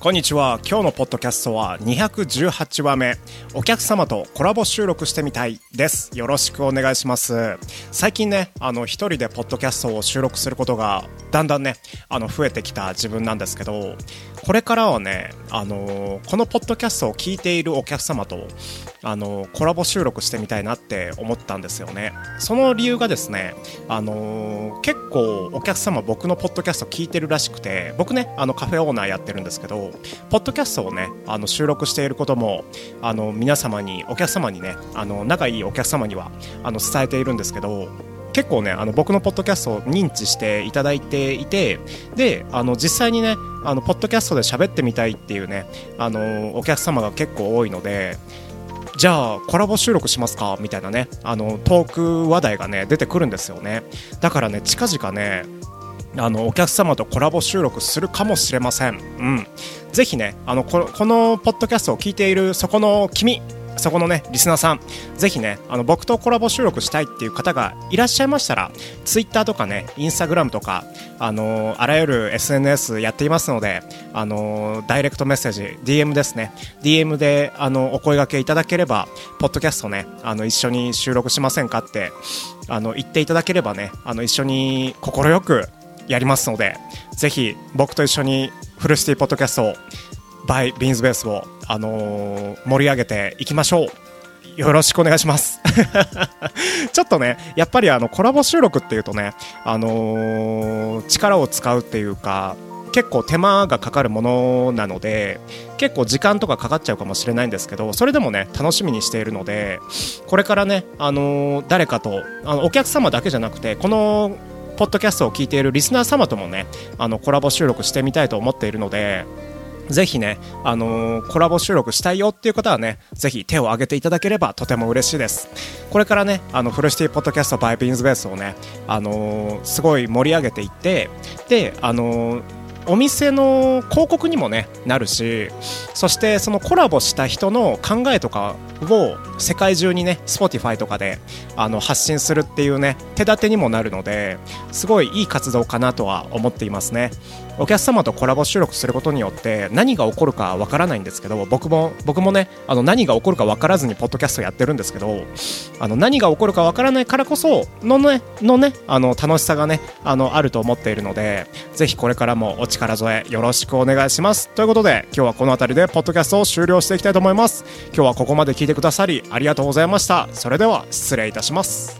こんにちは。今日のポッドキャストは218話目。お客様とコラボ収録してみたいです。よろしくお願いします。最近ねあの一人でポッドキャストを収録することがだんだんねあの増えてきた自分なんですけどこれからはねあのこのポッドキャストを聞いているお客様とあのコラボ収録してみたいなって思ったんですよね。その理由がですねあの結構お客様僕のポッドキャスト聞いてるらしくて僕ねあのカフェオーナーやってるんですけどポッドキャストをねあの収録していることもあの皆様にお客様にねあの仲いいお客様にはあの伝えているんですけど結構ねあの僕のポッドキャストを認知していただいていてであの実際にねあのポッドキャストで喋ってみたいっていうねあのお客様が結構多いのでじゃあコラボ収録しますか？みたいなねあのトーク話題がね出てくるんですよね。だからね近々ねあのお客様とコラボ収録するかもしれません。うん、ぜひねあのこのポッドキャストを聞いているそこの君そこのねリスナーさんぜひねあの僕とコラボ収録したいっていう方がいらっしゃいましたらツイッターとかねインスタグラムとかあのあらゆる SNS やっていますのであのダイレクトメッセージ DM ですね。DM であのお声掛けいただければポッドキャストねあの一緒に収録しませんかってあの言っていただければねあの一緒に快くやりますのでぜひ僕と一緒にフルシティポッドキャストをバイビーンズベースを、あのー、盛り上げていきましょう。よろしくお願いします。ちょっとねやっぱりあのコラボ収録っていうとね、あのー、力を使うっていうか結構手間がかかるものなので結構時間とかかかっちゃうかもしれないんですけどそれでもね楽しみにしているのでこれからね、あのー、誰かとあのお客様だけじゃなくてこのポッドキャストを聞いているリスナー様ともねあのコラボ収録してみたいと思っているのでぜひね、あのー、コラボ収録したいよっていう方はね、ぜひ手を挙げていただければとても嬉しいです。これからね、あの、フルシティポッドキャストバイビンズベースをね、あのー、すごい盛り上げていって、で、あのーお店の広告にもねなるしそしてそのコラボした人の考えとかを世界中にね Spotify とかであの発信するっていうね手立てにもなるのですごいいい活動かなとは思っていますねお客様とコラボ収録することによって何が起こるかわからないんですけど僕も僕もねあの何が起こるかわからずにポッドキャストやってるんですけどあの何が起こるかわからないからこそのねのねあの楽しさがねあのあると思っているのでぜひこれからもお力添えよろしくお願いします。ということで今日はこの辺りでポッドキャストを終了していきたいと思います。今日はここまで聞いてくださりありがとうございました。それでは失礼いたします。